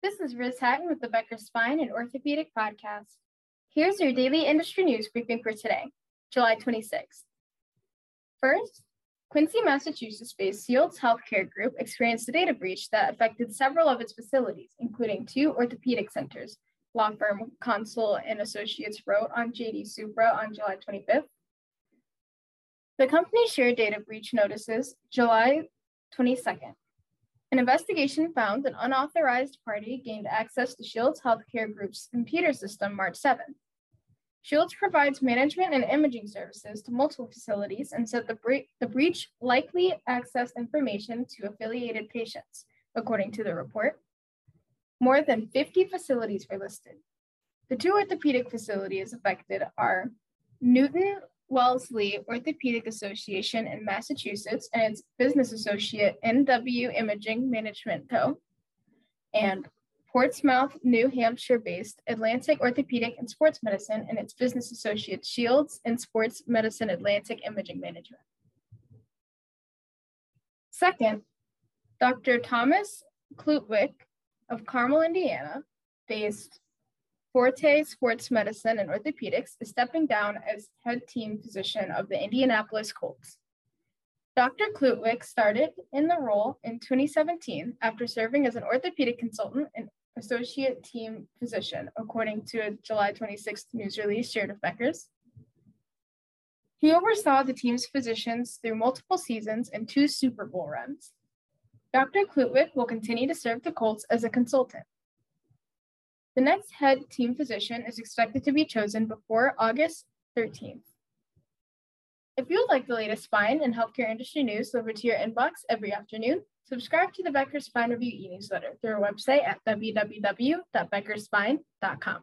This is Riz Hatton with the Becker Spine and Orthopedic Podcast. Here's your daily industry news briefing for today, July 26th. First, Quincy, Massachusetts based Shields Healthcare Group experienced a data breach that affected several of its facilities, including two orthopedic centers. Law firm Console and Associates wrote on JD Supra on July 25th. The company shared data breach notices July 22nd. An investigation found an unauthorized party gained access to Shields Healthcare Group's computer system March 7th. Shields provides management and imaging services to multiple facilities and said the, bre- the breach likely accessed information to affiliated patients, according to the report. More than 50 facilities were listed. The two orthopedic facilities affected are Newton Wellesley Orthopedic Association in Massachusetts and its business associate NW Imaging Management Co. and Portsmouth, New Hampshire based Atlantic Orthopedic and Sports Medicine and its business associate Shields and Sports Medicine Atlantic Imaging Management. Second, Dr. Thomas Klootwyk of Carmel, Indiana, based Forte Sports Medicine and Orthopedics, is stepping down as head team physician of the Indianapolis Colts. Dr. Klootwyk started in the role in 2017 after serving as an orthopedic consultant and associate team physician, according to a July 26th news release shared with Becker's. He oversaw the team's physicians through multiple seasons and two Super Bowl runs. Dr. Klootwyk will continue to serve the Colts as a consultant. The next head team physician is expected to be chosen before August 13th. If you would like the latest spine and healthcare industry news delivered to your inbox every afternoon, subscribe to the Becker Spine Review e-newsletter through our website at www.beckerspine.com.